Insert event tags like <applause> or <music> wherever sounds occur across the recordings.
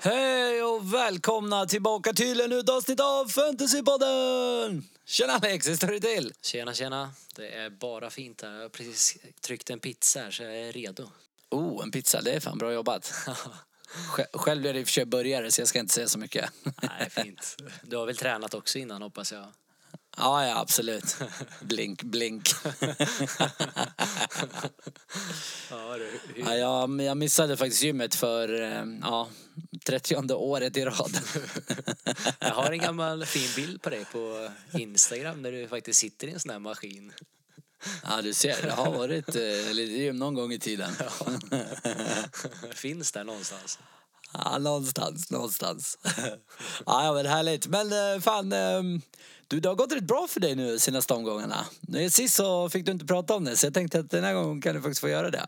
Hej och välkomna tillbaka till en nytt avsnitt av Fantasypodden! Tjena Alex, hur står det till? Tjena, tjena. Det är bara fint här. Jag har precis tryckt en pizza här så jag är redo. Oh, en pizza, det är fan bra jobbat. <laughs> Sj- Själv blir det i och för sig burgare så jag ska inte säga så mycket. Nej, fint. Du har väl tränat också innan hoppas jag? Ja, ja absolut. Blink, blink. Ja, du. Ja, jag, jag missade faktiskt gymmet för eh, ja, 30 året i rad. Jag har en gammal fin bild på dig på Instagram där du faktiskt sitter i en sån här maskin. <laughs> Ja, du ser, det har varit eh, lite gym någon gång i tiden. <laughs> Finns där någonstans. Ja, någonstans, någonstans. <laughs> Ja, men härligt. Men eh, fan, eh, du, det har gått rätt bra för dig nu senaste omgångarna. Sist så fick du inte prata om det, så jag tänkte att den här gången kan du faktiskt få göra det.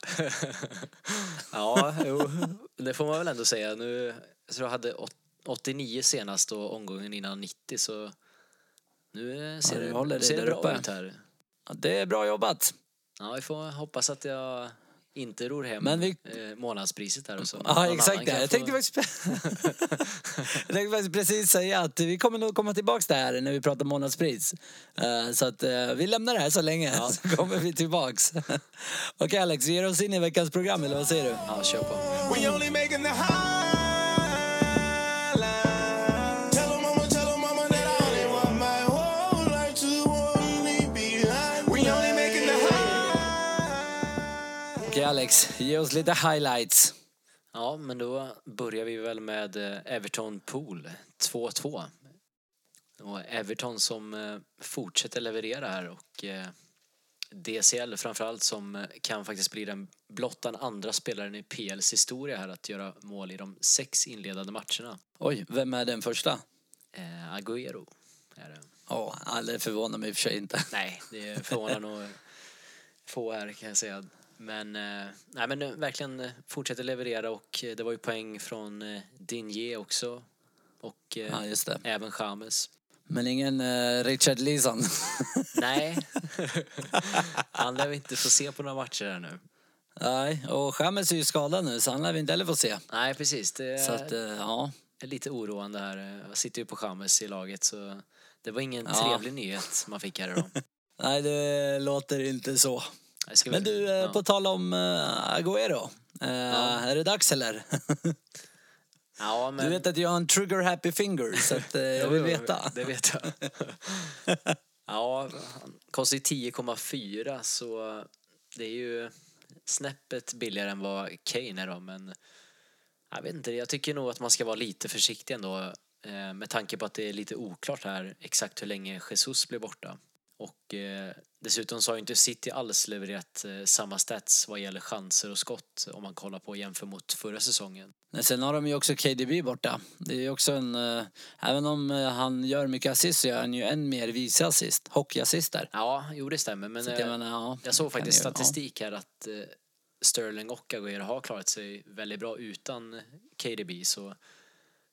Ja, jo. Det får man väl ändå säga. Nu, jag tror jag hade åt- 89 senast och omgången innan 90 så nu ser Ja, det, dig ser det bra uppe. ut här. Ja, det är bra jobbat. Ja, vi får hoppas att jag inte ror hem Men vi- eh, månadspriset här och så. Ja, Någon exakt Jag få- tänkte, faktiskt, <laughs> jag tänkte faktiskt precis säga att vi kommer nog komma tillbaks där när vi pratar månadspris. Eh, Så att eh, vi lämnar det här så länge, så kommer vi tillbaks. <laughs> Okej Alex, vi ger oss in i veckans program, eller vad säger du? Ja, kör på. Okej Alex, ge oss lite highlights. Ja, men då börjar vi väl med eh, Everton Pool 2-2. Och Everton som eh, fortsätter leverera här och eh, DCL framförallt som kan faktiskt bli den blottan andra spelaren i PLs historia här att göra mål i de sex inledande matcherna. Oj, vem är den första? Eh, Agüero är det. Ja, oh, det förvånar mig i och för sig inte. Nej, det förvånar nog få här kan jag säga. Men, eh, nej, men eh, verkligen eh, fortsätter leverera och eh, det var ju poäng från eh, Dinje också. Och eh, Ja, just det. även James. Men ingen eh, Richard Leeson. <laughs> Nej, <laughs> han lär vi inte få se på några matcher här nu. Nej, och Chamez är ju skadad nu så han lär vi inte heller få se. Nej, precis. Det Så att, ja. är lite oroande här. Jag sitter ju på James i laget så det var ingen Ja. trevlig nyhet man fick här idag. <laughs> Nej, det låter inte så. Men du, eh, ja. på tal om eh, Agüero. Eh, Är det dags eller? <laughs> Ja, men... Du vet att jag har en trigger happy finger så att, jag vill veta. Det vet jag. <laughs> ja, kostar ju 10,4 så det är ju snäppet billigare än vad Kane är då men jag vet inte, jag tycker nog att man ska vara lite försiktig ändå med tanke på att det är lite oklart här exakt hur länge Jesus blir borta. Och eh, dessutom så har ju inte City alls levererat eh, samma stats vad gäller chanser och skott om man kollar på jämför mot förra säsongen. Men sen har de ju också KDB borta. Det är ju också en... eh, även om eh, han gör mycket assist så gör han ju än mer vice assist. Hockeyassist där. Ja, jo det stämmer men Så jag eh, menar, ja, Jag såg faktiskt statistik här att eh, Sterling och Agüero har klarat sig väldigt bra utan KDB så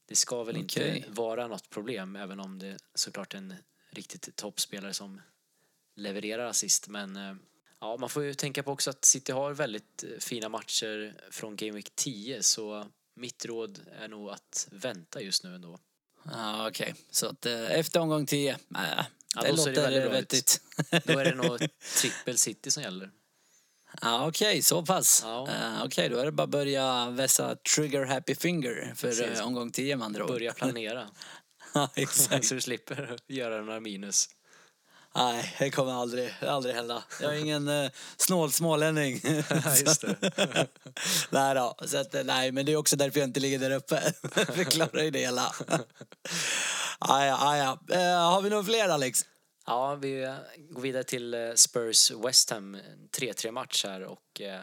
det ska väl Okej. inte vara något problem även om det såklart är en riktigt toppspelare som levererar assist men eh, ja, man får ju tänka på också att City har väldigt eh, fina matcher från Game Week 10 så mitt råd är nog att vänta just nu ändå. Ja, okej. Så att eh, efter omgång 10, nej, Ja, det det låter ut. vettigt. <laughs> Då är det nog <laughs> trippel City som gäller. Ja, okej, så pass. Ja. Eh, okej, då är det bara att börja vässa trigger happy finger för Precis. omgång 10 med andra ord. Börja planera <laughs> <laughs> <laughs> exakt. så du slipper göra några minus. Nej, det kommer aldrig, aldrig hända. Jag är ingen uh, snål smålänning. <laughs> just det. nej då, så att, eh, nej, men det är också därför jag inte ligger där uppe. Förklarar ju det hela. ah, ja, ah, ja. Eh, har vi några fler Alex? Ja, vi eh, går vidare till eh, Spurs West Ham, en 3-3 match här och eh,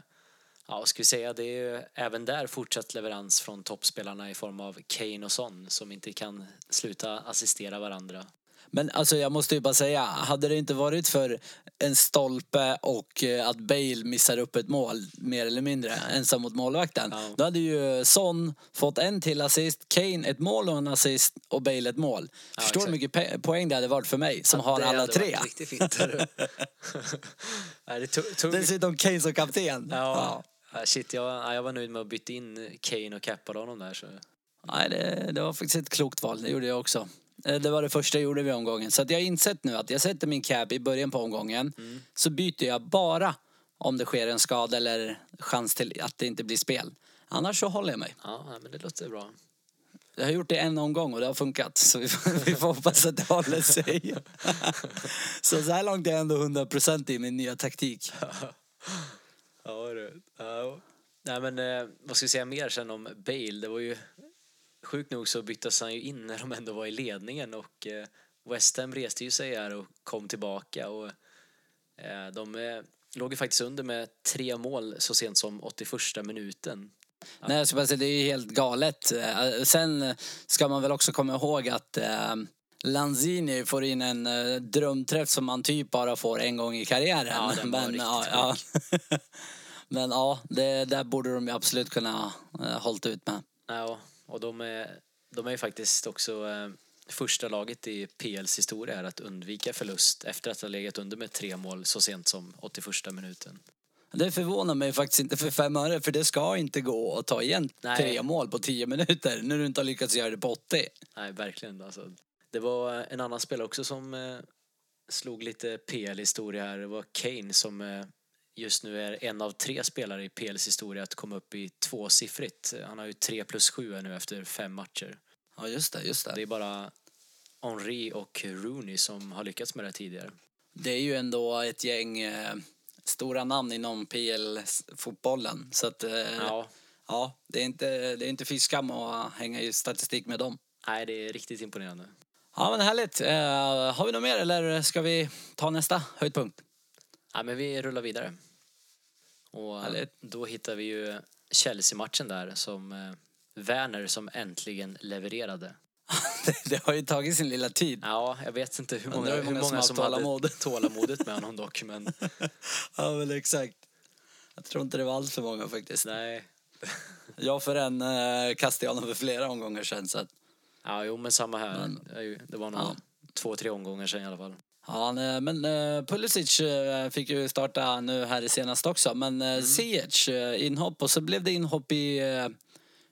ja, ska vi säga, det är ju även där fortsatt leverans från toppspelarna i form av Kane och Son som inte kan sluta assistera varandra. Men alltså jag måste ju bara säga, hade det inte varit för en stolpe och eh, att Bale missar upp ett mål, mer eller mindre, ensam mot målvakten. Ja. Då hade ju Son fått en till assist, Kane ett mål och en assist och Bale ett mål. Förstår du hur mycket poäng det hade varit för mig som har Det alla tre? varit Riktigt fint. <laughs> Nej, det tog, tog, Dessutom Kane som kapten. ja, ja. Shit, jag, ja, jag var nöjd med att byta in Kane och cappade honom där. Så. Nej, det, det var faktiskt ett klokt val. Det gjorde jag också. Eh, Det var det första jag gjorde vid omgången. Så jag har insett nu att jag sätter min cap i början på omgången. Så byter jag bara om det sker en skada eller chans till att det inte blir spel. Annars så håller jag mig. Ja, men det låter bra. Jag har gjort det en omgång och det har funkat. Så vi får, vi får hoppas att det håller sig. <laughs> så så här långt är jag ändå 100% i min nya taktik. <laughs> Ja, du. Ja. Nej, men eh, vad ska vi säga mer sen om Bale? Det var ju sjukt nog så byttes han ju in när de ändå var i ledningen och eh, West Ham reste ju sig här och kom tillbaka och eh, de eh, låg ju faktiskt under med tre mål så sent som 81 minuten. Nej, jag ska bara säga, det är ju helt galet. Eh, Sen ska man väl också komma ihåg att eh, Lanzini får in en drömträff som man typ bara får en gång i karriären. Ja, den var riktigt ja, ja. <laughs> Men ja, det där borde de ju absolut kunna eh, hållit ut med. Ja, och de är, de är ju faktiskt också eh, första laget i PLs historia här att undvika förlust efter att ha legat under med tre mål så sent som 81 minuten. Det förvånar mig faktiskt inte för fem öre, för det ska inte gå att ta igen Nej. tre mål på tio minuter när du inte har lyckats göra det på 80. Nej, verkligen. Alltså, det var en annan spelare också som eh, slog lite PL-historia här. Det var Kane som eh, just nu är en av tre spelare i PLs historia att komma upp i tvåsiffrigt. Han har ju tre plus sju nu efter fem matcher. Ja, just det, just Det det. är bara Henri och Rooney som har lyckats med det tidigare. Det är ju ändå ett gäng eh, stora namn inom PL-fotbollen. Så att, eh, Ja, Ja, det är inte, det är inte fy skam att hänga i statistik med dem. nej, det är riktigt imponerande. Ja, men härligt. Eh, har vi något mer eller ska vi ta nästa höjdpunkt? Ja, men vi rullar vidare. Och Härligt. då hittar vi ju Chelsea-matchen där som eh, Werner som äntligen levererade. <laughs> det, har ju tagit sin lilla tid. Ja, jag vet inte hur många, hur många som som, har hade tålamod. <laughs> tålamodet med honom dock, men <laughs> Ja, men exakt. Jag tror inte det var alls för många faktiskt. nej. Jag för en eh, kastade jag honom för flera omgångar sedan. Så att, Ja, jo, men samma här. Men- Det var nog Ja. två, tre omgångar sedan i alla fall. Ja, nej, men eh, Pulisic eh, fick ju starta nu här i senast också. Men eh, Ziyech eh, inhopp och så blev det inhopp i, eh,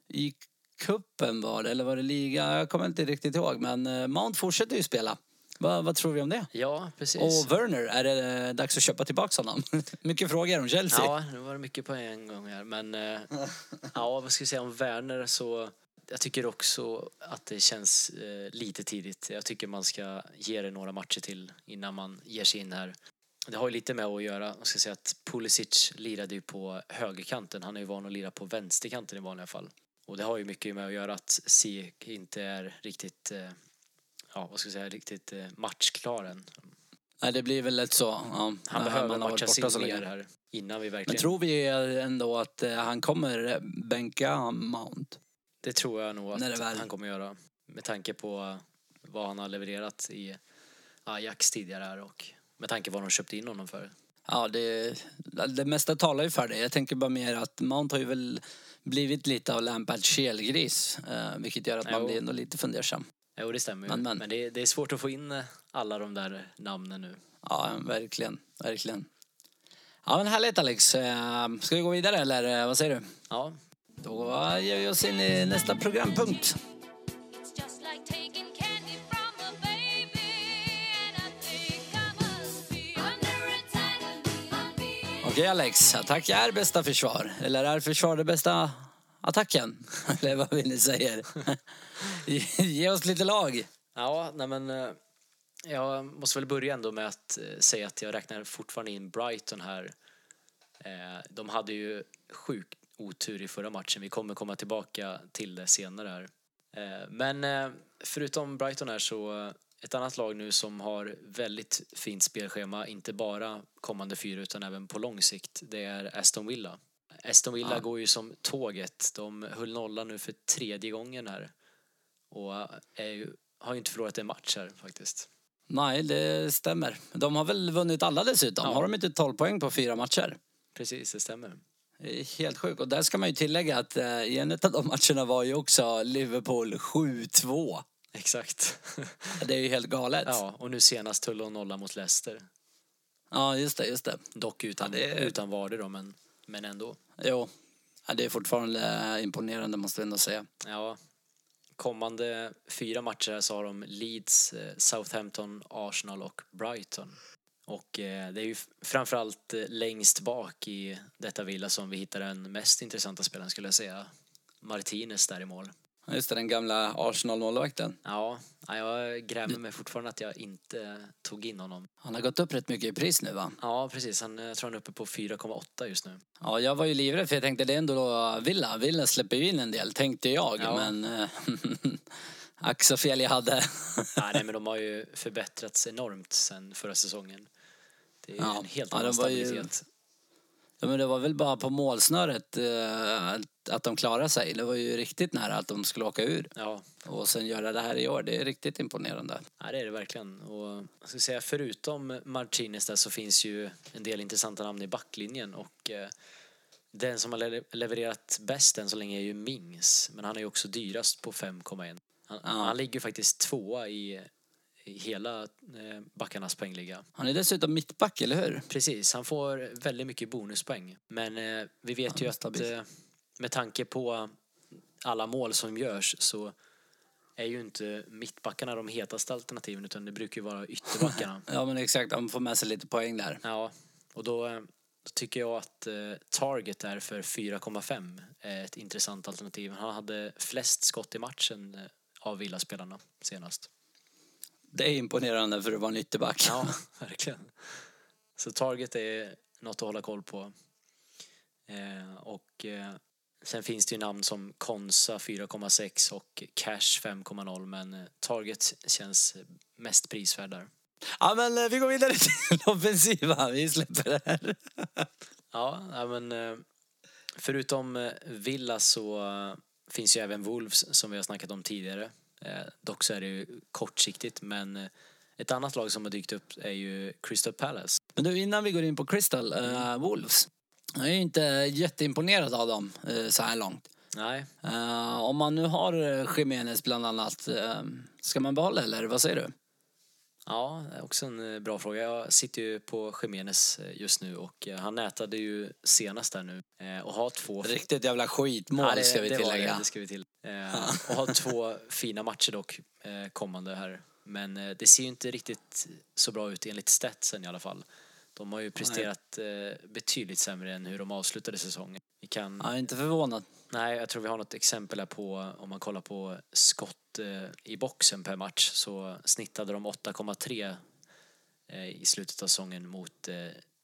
i kuppen var det, eller var det liga? Jag kommer inte riktigt ihåg. Men eh, Mount fortsätter ju spela. Va, vad tror vi om det? Ja, precis. Och Werner, är det dags att köpa tillbaka honom? <laughs> Mycket frågor om Chelsea. Ja, nu var det mycket på en gång här. Men eh, <laughs> ja, vad ska vi säga om Werner så jag tycker också att det känns eh, lite tidigt. Jag tycker man ska ge det några matcher till innan man ger sig in här. Det har ju lite med att göra, jag ska säga att Pulisic lirade ju på högerkanten. Han är ju van att lira på vänsterkanten i vanliga fall. Och det har ju mycket med att göra att Ziyech inte är riktigt, eh, ja vad ska jag säga, riktigt eh, matchklar än. Nej, det blir väl lätt så. Ja, Han behöver så länge. mer här innan vi Men verkligen... tror vi ändå att eh, han kommer bänka Mount? Det tror jag nog att väl- han kommer göra. Med tanke på vad han har levererat i Ajax tidigare här och med tanke på vad de köpte in honom för. Ja, det, det mesta talar ju för det. Jag tänker bara mer att Mount har ju väl blivit lite av Lampards kelgris. Eh, vilket gör att man Jo. blir ändå lite fundersam. Jo, det stämmer ju. Men, Men, men. det, det är svårt att få in alla de där namnen nu. Ja, verkligen. Verkligen. Ja, men härligt Alex. Eh, Ska vi gå vidare eller eh, vad säger du? Ja, då ger vi oss in i nästa programpunkt. Okej Alex, attack är bästa försvar. Eller är försvar det bästa attacken? <laughs> Eller vad vill ni säga? <laughs> Ge oss lite lag. ja nej men eh, jag måste väl börja ändå med att eh, säga att jag räknar fortfarande in Brighton här. Eh, de hade ju sjukt otur i förra matchen. Vi kommer komma tillbaka till det senare här. Eh, Men eh, förutom Brighton här så eh, ett annat lag nu som har väldigt fint spelschema, inte bara kommande fyra utan även på lång sikt, det är Aston Villa. Aston Villa Ja. går ju som tåget. De höll nolla nu för tredje gången här. Och ju, har ju inte förlorat en match här faktiskt. Nej, det stämmer. De har väl vunnit alla dessutom? Ja. Har de inte 12 poäng på fyra matcher? Precis, det stämmer. Helt sjukt. Och där ska man ju tillägga att eh, i en av de matcherna var ju också Liverpool 7-2. Exakt. Det är ju helt galet. ja, och nu senast tull och nolla mot Leicester. Ja, just det, just det. Dock utan, Ja, det utan Vardy då, men, men ändå. Jo, ja, det är fortfarande eh, imponerande måste vi ändå säga. Ja, kommande fyra matcher så har de Leeds, eh, Southampton, Arsenal och Brighton. Och eh, det är ju framförallt eh, längst bak i detta villa som vi hittar den mest intressanta spelaren skulle jag säga. Martinez där i mål. Just det, den gamla Arsenal-målvakten. Ja, ja, jag grämer mig fortfarande att jag inte tog in honom. Han har gått upp rätt mycket i pris nu va? Ja, precis. Han, jag tror han är uppe på 4,8 just nu. Ja, jag var ju livrädd för jag tänkte det är ändå då Villa. Villa släpper ju in en del, tänkte jag. Ja. Men eh, <laughs> ack så fel jag hade. Nej, nej, men de har ju förbättrats enormt sen förra säsongen. Det är Ja, en helt ja, annan de var ju- stabilitet. Ja, men det var väl bara på målsnöret eh, att de klarade sig. Det var ju riktigt nära att de skulle åka ur. Ja, Och sen göra det här i år, det är riktigt imponerande. Ja, det är det verkligen. Och jag ska säga, förutom Martinez där så finns ju en del intressanta namn i backlinjen och eh, den som har le- levererat bäst än så länge är ju Mings, men han är ju också dyrast på 5,1. Han, han ligger faktiskt tvåa i hela eh, backarnas poängliga. Han är dessutom mittback, eller hur? Precis, han får väldigt mycket bonuspoäng. Men eh, vi vet ju att eh, med tanke på alla mål som görs så är ju inte mittbackarna de hetaste alternativen utan det brukar ju vara ytterbackarna. <laughs> Ja, men exakt. Han får med sig lite poäng där. ja, och då, eh, då tycker jag att Target där för 4,5 är ett intressant alternativ. Han hade flest skott i matchen av Villaspelarna senast. Det är imponerande för att vara en ytterback. Ja, <laughs> verkligen. Så Target är något att hålla koll på. Eh, och eh, sen finns det ju namn som Konsa 4,6 och Cash 5,0 men eh, Target känns mest prisvärd där. Ja, men eh, vi går vidare <laughs> till offensiva. Vi släpper det här. <laughs> Ja, men eh, förutom Villa så finns ju även Wolves som vi har snackat om tidigare. Eh, dock så är det ju kortsiktigt men eh, ett annat lag som har dykt upp är ju Crystal Palace. Men du, innan vi går in på Crystal eh, Wolves. Jag är ju inte jätteimponerad av dem eh, så här långt. Nej, Eh, om man nu har Jiménez bland annat, ska man behålla eller vad säger du? Ja, också en eh, bra fråga. Jag sitter ju på Jiménez eh, just nu och eh, han nätade ju senast där nu och har två... Riktigt jävla skitmål Ja, det, ska vi det tillägga. Det, det ska vi till. Och har två fina matcher dock kommande här. Men det ser ju inte riktigt så bra ut enligt statsen i alla fall. De har ju presterat eh, betydligt sämre än hur de avslutade säsongen. Vi kan... Ja, inte förvånad. Nej, jag tror vi har något exempel här på om man kollar på skott eh, i boxen per match så snittade de 8,3 eh, i slutet av säsongen mot eh,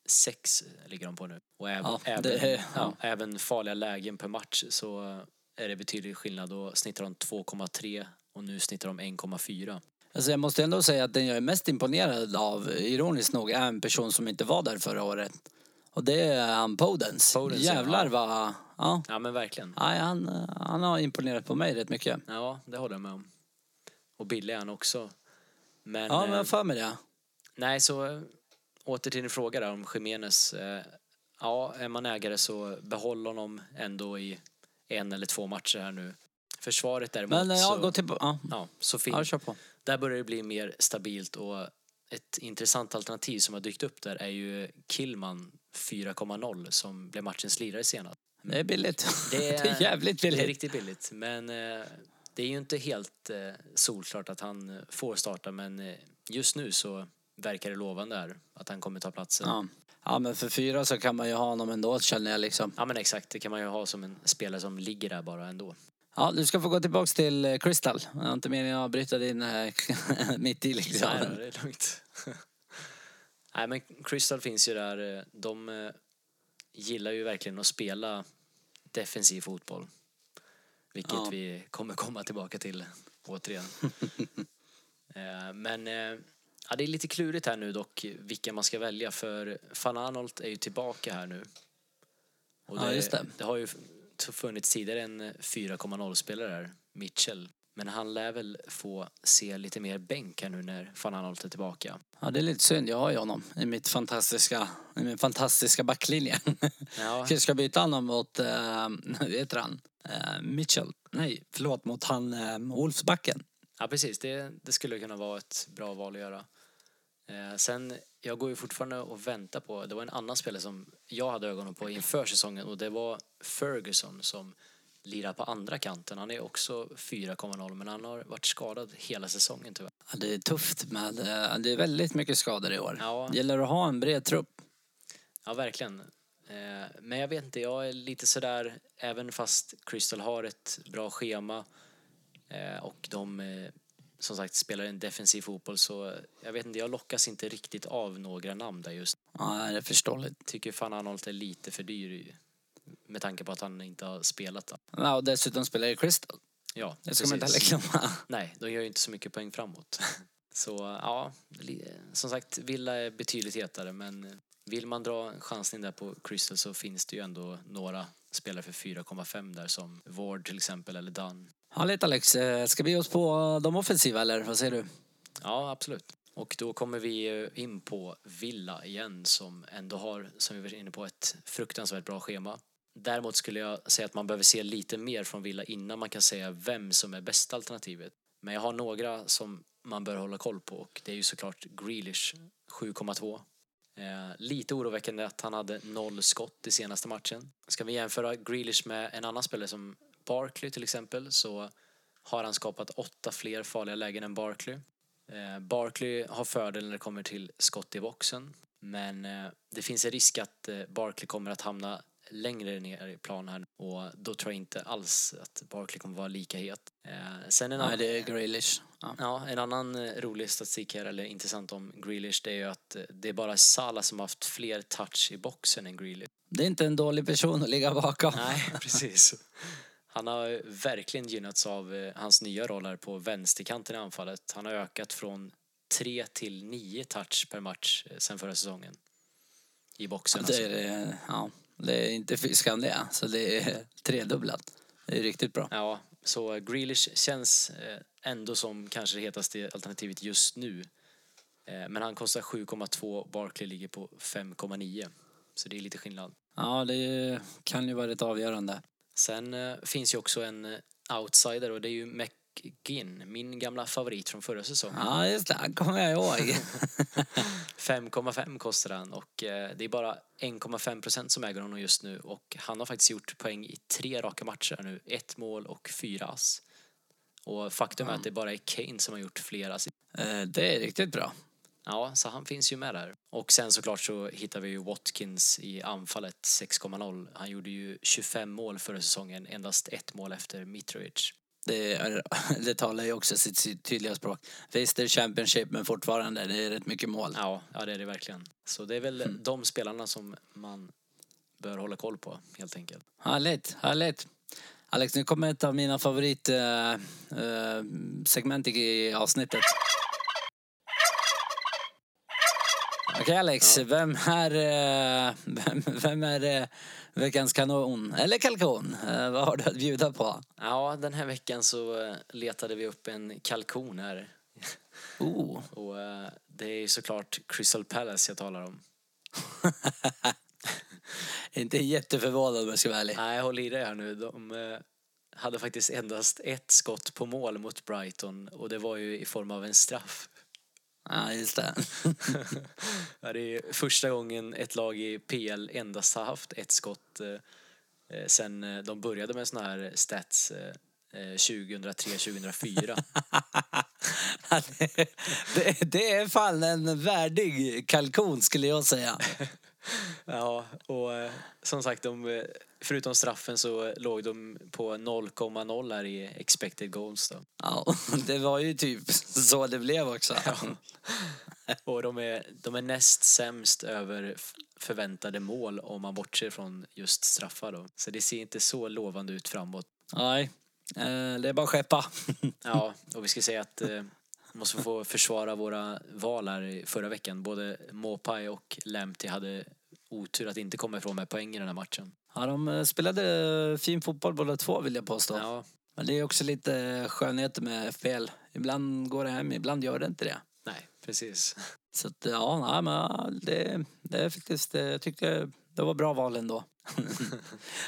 6 ligger de på nu. Och även, Ja, även, är- ja. ja. även farliga lägen per match så är det betydlig skillnad. Då snittar de 2,3 och nu snittar de 1,4. Alltså jag måste ändå säga att den jag är mest imponerad av, ironiskt nog, är en person som inte var där förra året. Och det är han Podens. Podence, ja. Jävlar vad... Ja. Ja men verkligen. Nej, han, han har imponerat på mig rätt mycket. Ja, det håller jag med om. Och billig är han också. Men, Ja, men eh, jag för mig det. Nej, så eh, åter till din fråga där om Jiménez. Eh, ja, är man ägare så behåll honom ändå i en eller två matcher här nu. Försvaret däremot Men eh, ja, så, gå till... Ja, ja, så fin. ja på. Där börjar det bli mer stabilt och ett intressant alternativ som har dykt upp där är ju Killman 4,0 som blev matchens lirare senast. Det är billigt. Det <laughs> Det är, jävligt billigt. Det är riktigt billigt. Men eh, det är ju inte helt eh, solklart att han eh, får starta men just nu så verkar det lovande här att han kommer ta platsen. Ja. Ja. ja, men för fyra så kan man ju ha honom ändå känner jag liksom. men exakt, det kan man ju ha som en spelare som ligger där bara ändå. Ja, du ska få gå tillbaks till Crystal. Jag har inte meningen att bryta din <laughs> mitt i liksom. Nej, det är lugnt. <laughs> Nej men Crystal finns ju där, de gillar ju verkligen att spela defensiv fotboll. Vilket Ja. vi kommer komma tillbaka till återigen. <laughs> Eh, Men eh, ja, det är lite klurigt här nu dock vilka man ska välja för Van Arnold är ju tillbaka här nu. Och Ja, just det. det har ju funnits tidigare en 4,0 spelare här, Mitchell. Men han lär väl få se lite mer bänk här nu när van Aanholt är tillbaka. Ja, det är lite synd. Jag har ju honom i mitt fantastiska, i min fantastiska backlinje. Ja. <laughs> Kanske ska byta honom mot, äh, <laughs> vad heter han? Eh, Mitchell. Nej, förlåt, mot han äh, Wolfsbacken. Ja, precis. Det, det skulle kunna vara ett bra val att göra. Eh, sen, jag går ju fortfarande och väntar på, det var en annan spelare som jag hade ögonen på inför säsongen och det var Ferguson som lirar på andra kanten. Han är också 4,0 men han har varit skadad hela säsongen tyvärr. Ja, det är tufft med, eh, det är väldigt mycket skador i år. Ja. Det gäller att ha en bred trupp. Ja, verkligen. Eh, Men jag vet inte, jag är lite sådär, även fast Crystal har ett bra schema eh, och de som sagt spelar en defensiv fotboll så jag vet inte, jag lockas inte riktigt av några namn där just. Ja, det är förståeligt. Tycker fan Arnold är lite för dyr med tanke på att han inte har spelat då. Ja, och dessutom spelar ju Crystal. Ja, Det ska man inte precis. heller glömma. Nej, de gör ju inte så mycket poäng framåt. Så ja, li- som sagt, Villa är betydligt hetare men vill man dra en chansning där på Crystal så finns det ju ändå några spelare för 4,5 där som Ward till exempel eller Dunn. Härligt Alex. Eh, Ska vi ge oss på de offensiva eller vad säger du? Ja, absolut. Och då kommer vi eh, in på Villa igen som ändå har, som vi var inne på, ett fruktansvärt bra schema. Däremot skulle jag säga att man behöver se lite mer från Villa innan man kan säga vem som är bästa alternativet. Men jag har några som man bör hålla koll på och det är ju såklart Grealish 7,2. Eh, lite oroväckande att han hade noll skott i senaste matchen. Ska vi jämföra Grealish med en annan spelare som Barkley till exempel så har han skapat åtta fler farliga lägen än Barkley. Eh, Barkley har fördel när det kommer till skott i boxen. Men eh, det finns en risk att eh, Barkley kommer att hamna längre ner i plan här och då tror jag inte alls att Barkley kommer vara lika het. Eh, sen en, Nej, annan, det är Grealish. Ja. ja, en annan eh, rolig statistik här, eller intressant om Grealish, det är ju att eh, det är bara Salah som har haft fler touch i boxen än Grealish. Det är inte en dålig person att ligga bakom. Nej, <laughs> precis. Han har verkligen gynnats av eh, hans nya roll här på vänsterkanten i anfallet. Han har ökat från 3 till 9 touch per match sen förra säsongen. I boxen Det alltså. är, ja, det är inte fy skam det, så det är <laughs> tredubblat. Det är riktigt bra. Ja, så Grealish känns eh, ändå som kanske det hetaste alternativet just nu. Eh, Men han kostar 7,2, Barkley ligger på 5,9. Så det är lite skillnad. Ja, det kan ju vara rätt avgörande. Sen eh, finns ju också en outsider och det är ju McGinn, min gamla favorit från förra säsongen. Ja, just det. Han kommer jag ihåg. <laughs> 5,5 kostar han och eh, det är bara 1,5 procent som äger honom just nu och han har faktiskt gjort poäng i tre raka matcher nu. Ett mål och fyra ass. Och faktum är att det bara är Kane som har gjort fler ass. Eh, det är riktigt bra. Ja, så han finns ju med där. Och sen såklart så hittar vi ju Watkins i anfallet 6,0. Han gjorde ju 25 mål förra säsongen, endast ett mål efter Mitrovic. Det, är, <laughs> det talar ju också sitt tydliga språk. Visst, det är Championship, men fortfarande, det är rätt mycket mål. Ja, ja det är det verkligen. Så det är väl de spelarna som man bör hålla koll på helt enkelt. Härligt, härligt. Alex, nu kommer ett av mina favoritsegment eh, eh, segment i avsnittet. Okej Alex, vem är, eh, <laughs> vem, vem är eh, veckans kanon? Eller kalkon? Eh, vad har du att bjuda på? Ja, den här veckan så letade vi upp en kalkon här. <laughs> Oh. Och det är ju såklart Crystal Palace jag talar om. <laughs> Inte jätteförvånad om jag ska vara ärlig. Nej, håll i dig här nu. De hade faktiskt endast ett skott på mål mot Brighton och det var ju i form av en straff. Ja, just det. <laughs> Ja, det är första gången ett lag i PL endast har haft ett skott eh, eh, sen eh, de började med såna här stats eh, eh, 2003-2004. <laughs> Ja, det, det, det är fan en värdig kalkon skulle jag säga. <laughs> <laughs> ja, och eh, som sagt, de, eh, förutom straffen så låg de på 0,0 här i expected goals då. Ja, <laughs> det var ju typ så det blev också. <laughs> Och de är, de är näst sämst över förväntade mål om man bortser från just straffar då. Så det ser inte så lovande ut framåt. Nej, eh, det är bara att skeppa. Ja, och vi ska säga att eh, måste få försvara våra val här förra veckan. Både Mopai och Lemty hade otur att inte komma ifrån med poäng i den här matchen. Ja, de eh, spelade fin fotboll båda två vill jag påstå. Ja, Men det är också lite skönheter med FBL. Ibland går det hem, ibland gör det inte det. Nej, precis. <laughs> Så att, ja, nej, men det, det är faktiskt, eh, jag tyckte det var bra val ändå. <laughs>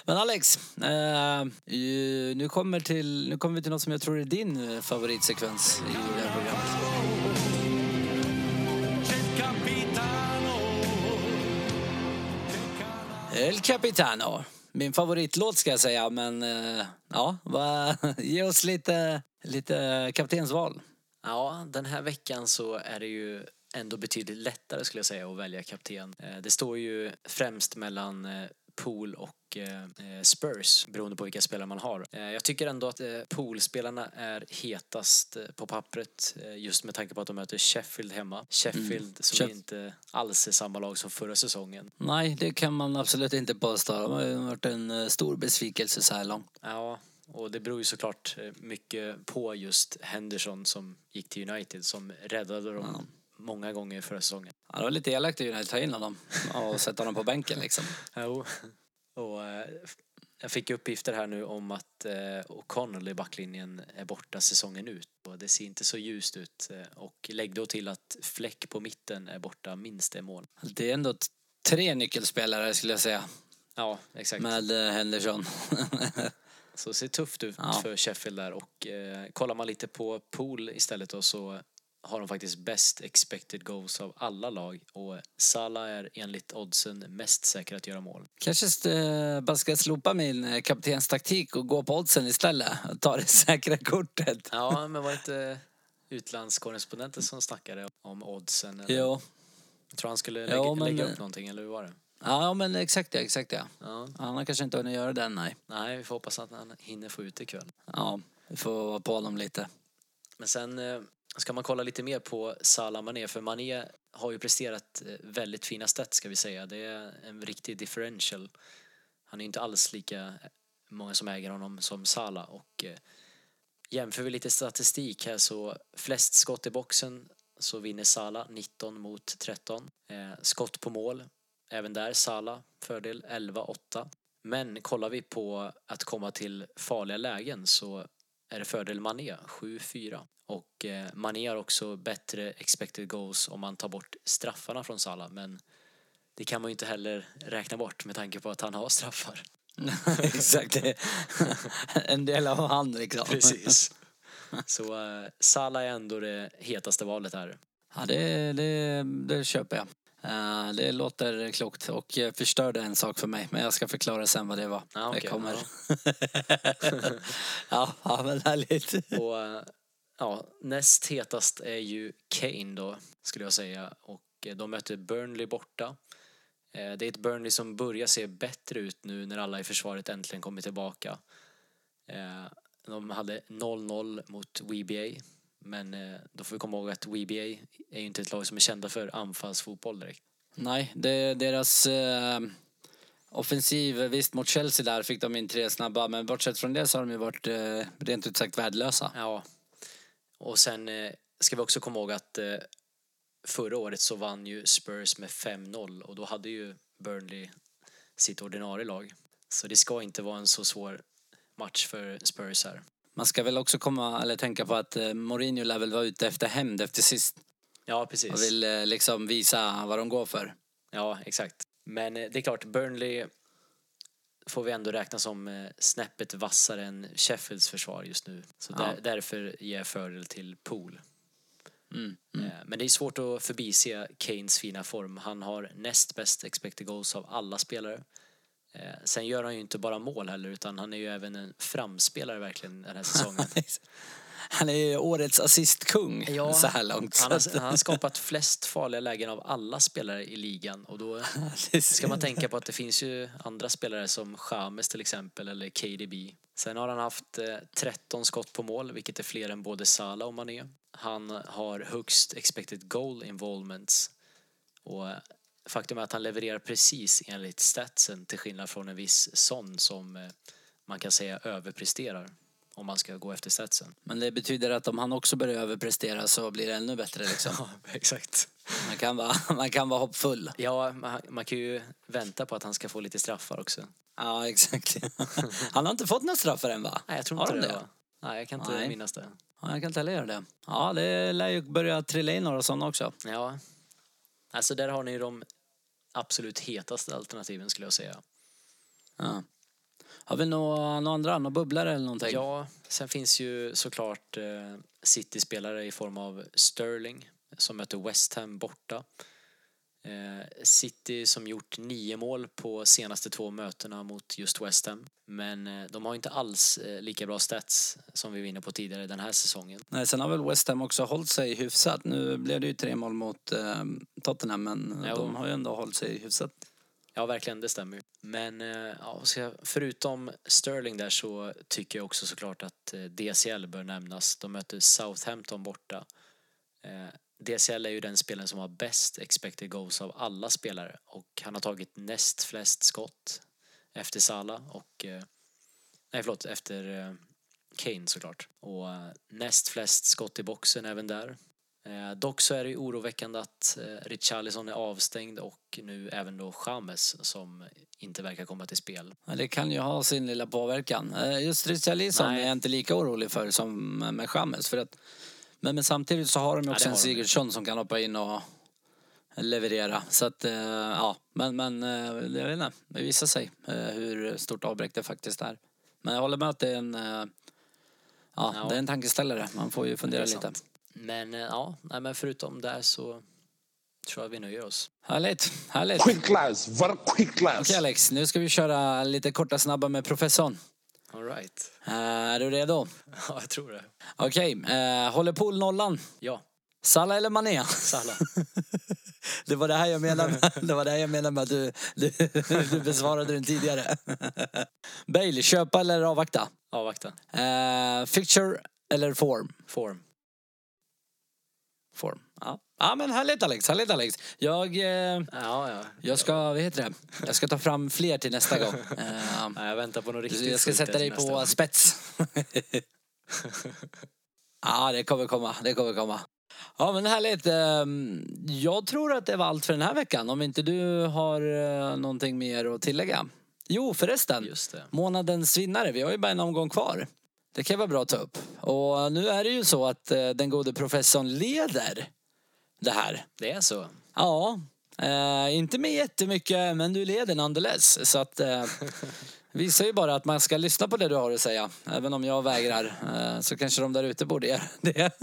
men Alex, eh, ju- nu, kommer till, nu kommer vi till något som jag tror är din favoritsekvens i det här programmet. El Capitano. Min favoritlåt ska jag säga, men eh, ja, va, <laughs> ge oss lite, lite kaptensval. Ja, den här veckan så är det ju ändå betydligt lättare skulle jag säga att välja kapten. Eh, det står ju främst mellan eh, Pool och eh, Spurs beroende på vilka spelare man har. Eh, Jag tycker ändå att eh, Pool-spelarna är hetast på pappret just med tanke på att de möter Sheffield hemma. Sheffield som Sheff- inte alls är samma lag som förra säsongen. Nej, det kan man absolut inte påstå. De har varit en stor besvikelse så här långt. Ja, och det beror ju såklart mycket på just Henderson som gick till United som räddade dem många gånger förra säsongen. Ja, det var lite elakt att United ta in honom och sätta honom på bänken liksom. <laughs> Jo. Och eh, jag fick uppgifter här nu om att eh, O'Connell i backlinjen är borta säsongen ut. Och det ser inte så ljust ut. Eh, Och lägg då till att Fläck på mitten är borta minst en månad. Det är ändå tre nyckelspelare skulle jag säga Ja, exakt. med Henderson. <laughs> Så det ser tufft ut Ja. för Sheffield där. Och eh, kollar man lite på Pool istället då så har de faktiskt bäst expected goals av alla lag. Och Salah är enligt oddsen mest säker att göra mål. Kanske eh, bara ska slopa min eh, kaptenstaktik och gå på oddsen istället. Och <laughs> ta det säkra kortet. Ja, men var det inte utlandskorrespondenten som snackade om oddsen? Eller? Jo. Jag tror han skulle lägga, men- lägga upp någonting, eller hur var det? Ja, men exakt ja, exakt ja. Ja. Han har kanske inte hunnit göra den, nej. Nej, vi får hoppas att han hinner få ut ikväll. Ja, vi får vara på honom lite. Men sen eh, ska man kolla lite mer på Salah Mané, för Mané har ju presterat eh, väldigt fina stats ska vi säga. Det är en riktig differential. Han är inte alls lika många som äger honom som Salah och eh, jämför vi lite statistik här så flest skott i boxen så vinner Salah 19 mot 13. Eh, skott på mål, även där Salah fördel 11-8. Men kollar vi på att komma till farliga lägen så är det fördel Mané 7-4. Och eh, Mané har också bättre expected goals om man tar bort straffarna från Salah men det kan man ju inte heller räkna bort med tanke på att han har straffar. <laughs> exakt. en del av han liksom. Precis. Så eh, Salah är ändå det hetaste valet här. Ja, det, det, det köper jag. Eh, det låter klokt och eh, förstörde en sak för mig. Men jag ska förklara sen vad det var. Ja, okej, det kommer. ja, ja, men härligt. <laughs> Och eh, ja, näst hetast är ju Kane då, skulle jag säga. Och de möter Burnley borta. Det är ett Burnley som börjar se bättre ut nu när alla i försvaret äntligen kommer tillbaka. De hade 0-0 mot WBA. Men eh, då får vi komma ihåg att WBA är ju inte ett lag som är kända för anfallsfotboll direkt. Nej, det, deras eh, offensiv, visst mot Chelsea där fick de in tre snabba. Men bortsett från det så har de ju varit eh, rent ut sagt värdelösa. Ja. Och sen eh, ska vi också komma ihåg att eh, förra året så vann ju Spurs med 5-0 och då hade ju Burnley sitt ordinarie lag. Så det ska inte vara en så svår match för Spurs här. Man ska väl också komma, eller tänka på att eh, Mourinho lär väl vara ute efter hämnd efter sist. Ja, Och precis. vill eh, liksom visa vad de går för. Ja, exakt. Men eh, det är klart, Burnley får vi ändå räkna som snäppet vassare än Sheffields försvar just nu. Så Ja. där, därför ger jag fördel till Pool. Mm. Eh, Men det är svårt att förbise Kanes fina form. Han har näst bäst expected goals av alla spelare. Eh, Sen gör han ju inte bara mål heller utan han är ju även en framspelare verkligen den här säsongen. <laughs> Han är ju årets assistkung Ja, så här långt. Han har, han har skapat flest farliga lägen av alla spelare i ligan och då <laughs> ska man tänka på att det finns ju andra spelare som Chames till exempel eller KDB. Sen har han haft eh, 13 skott på mål vilket är fler än både Salah och Mané. Han har högst expected goal involvements och eh, faktum är att han levererar precis enligt statsen till skillnad från en viss Son som eh, man kan säga överpresterar om man ska gå efter statsen. Men det betyder att om han också börjar överprestera så blir det ännu bättre liksom. <laughs> Ja, exakt. Man kan vara, <laughs> man kan vara hoppfull. Ja, man, man kan ju vänta på att han ska få lite straffar också. Ja, <laughs> exakt. Han har inte fått några straffar än va? Nej, jag tror Har inte de det. va? Nej, jag kan inte Nej. minnas det. Ja, jag kan inte heller göra det. Ja, det lär ju börja trilla in några sådana också. Ja, alltså där har ni de absolut hetaste alternativen skulle jag säga. Ja. Har vi några, några andra, några bubblare eller någonting? Ja, sen finns ju såklart eh, City-spelare i form av Sterling som möter West Ham borta. Eh, City som gjort nio mål på senaste två mötena mot just West Ham. Men eh, de har inte alls eh, lika bra stats som vi var inne på tidigare den här säsongen. Nej, sen har väl West Ham också hållit sig hyfsat. Nu blev det ju tre mål mot eh, Tottenham, men Jo. de har ju ändå hållit sig hyfsat. Ja, verkligen, det stämmer. Men ja, förutom Sterling där så tycker jag också såklart att DCL bör nämnas. De möter Southampton borta. DCL är ju den spelaren som har bäst expected goals av alla spelare och han har tagit näst flest skott efter Salah och eh, nej förlåt efter eh, Kane såklart och eh, näst flest skott i boxen även där. Dock så är det ju oroväckande att Richarlison är avstängd och nu även då James som inte verkar komma till spel. Men det kan ju ha sin lilla påverkan. Just Richarlison Nej. är jag inte lika orolig för som med Chamez. För att, men, men samtidigt så har de ju Ja, också det en. Sigurdsson som kan hoppa in och leverera. Så att, eh, ja, men, men eh, jag vet inte, det visar sig eh, hur stort avbräck det faktiskt är. Men jag håller med att det är en, ja, Ja. det är en tankeställare. Man får ju fundera Det lite. Men ja, nej, men förutom där så tror jag vi nöjer oss. Härligt, härligt. Quick class, very quick class. Okej Alex, nu ska vi köra lite korta snabba med professorn. All right. Eh, är du redo? <laughs> Ja, jag tror det. Okej, eh, håller Pool nollan? Ja, Salah eller Mané? Salah. <laughs> Det var det här jag menade med, <laughs> det var det här jag menade med att du, du, du besvarade den tidigare. Bale, köpa eller avvakta? Avvakta. Eh, fixture eller form? Form. Form. Ja. Ja men härligt Alex, härligt Alex. Jag, eh, Ja, ja. jag ska, vad heter det? Jag ska ta fram fler till nästa gång. <laughs> Eh, Nej, jag väntar på något riktigt jag ska sätta dig på gång. spets. <laughs> ja, det kommer komma, det kommer komma. Ja men härligt. Ehm, Jag tror att det var allt för den här veckan. Om inte du har eh, någonting mer att tillägga. Jo förresten. Månadens vinnare. Vi har ju bara en omgång kvar. Det kan vara bra att ta upp. Och nu är det ju så att eh, den gode professorn leder det här. Det är så. Ja, eh, inte med jättemycket men du leder nonetheless. Så att eh, <laughs> visar ju bara att man ska lyssna på det du har att säga. Även om jag vägrar eh, så kanske de där ute borde göra det. <laughs>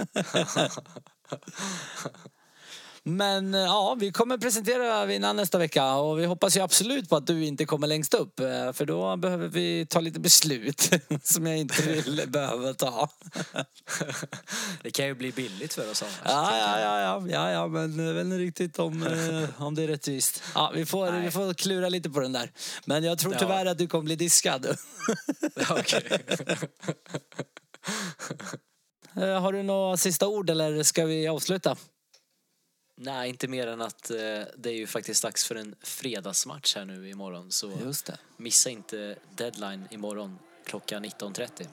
<laughs> Men eh, ja, vi kommer presentera vinnaren nästa vecka och vi hoppas ju absolut på att du inte kommer längst upp eh, för då behöver vi ta lite beslut <laughs> som jag inte vill <laughs> behöva ta. Det kan ju bli billigt för oss annars. Ja, ja, ja, ja, ja, ja, men jag vet inte riktigt om, eh, om det är rättvist. Ja, vi, får, vi får klura lite på den där. Men jag tror tyvärr att du kommer bli diskad. <laughs> Okej. Har du några sista ord eller ska vi avsluta? Nej, inte mer än att eh, det är ju faktiskt dags för en fredagsmatch här nu imorgon. Så Just det. missa inte deadline imorgon klockan 19.30.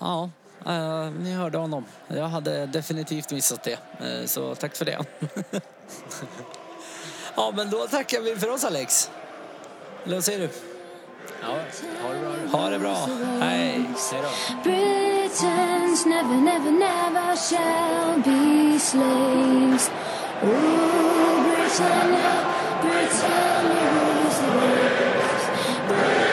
Ja, eh, ni hörde honom. Jag hade definitivt missat det. Eh, så tack för det. <laughs> ja, men då tackar vi för oss Alex. Eller vad säger du? Ja, ha det bra. Ha det bra. Hej. Hej då. Never, never, never shall be slaves. Oh, Britannia, Britannia rules the waves.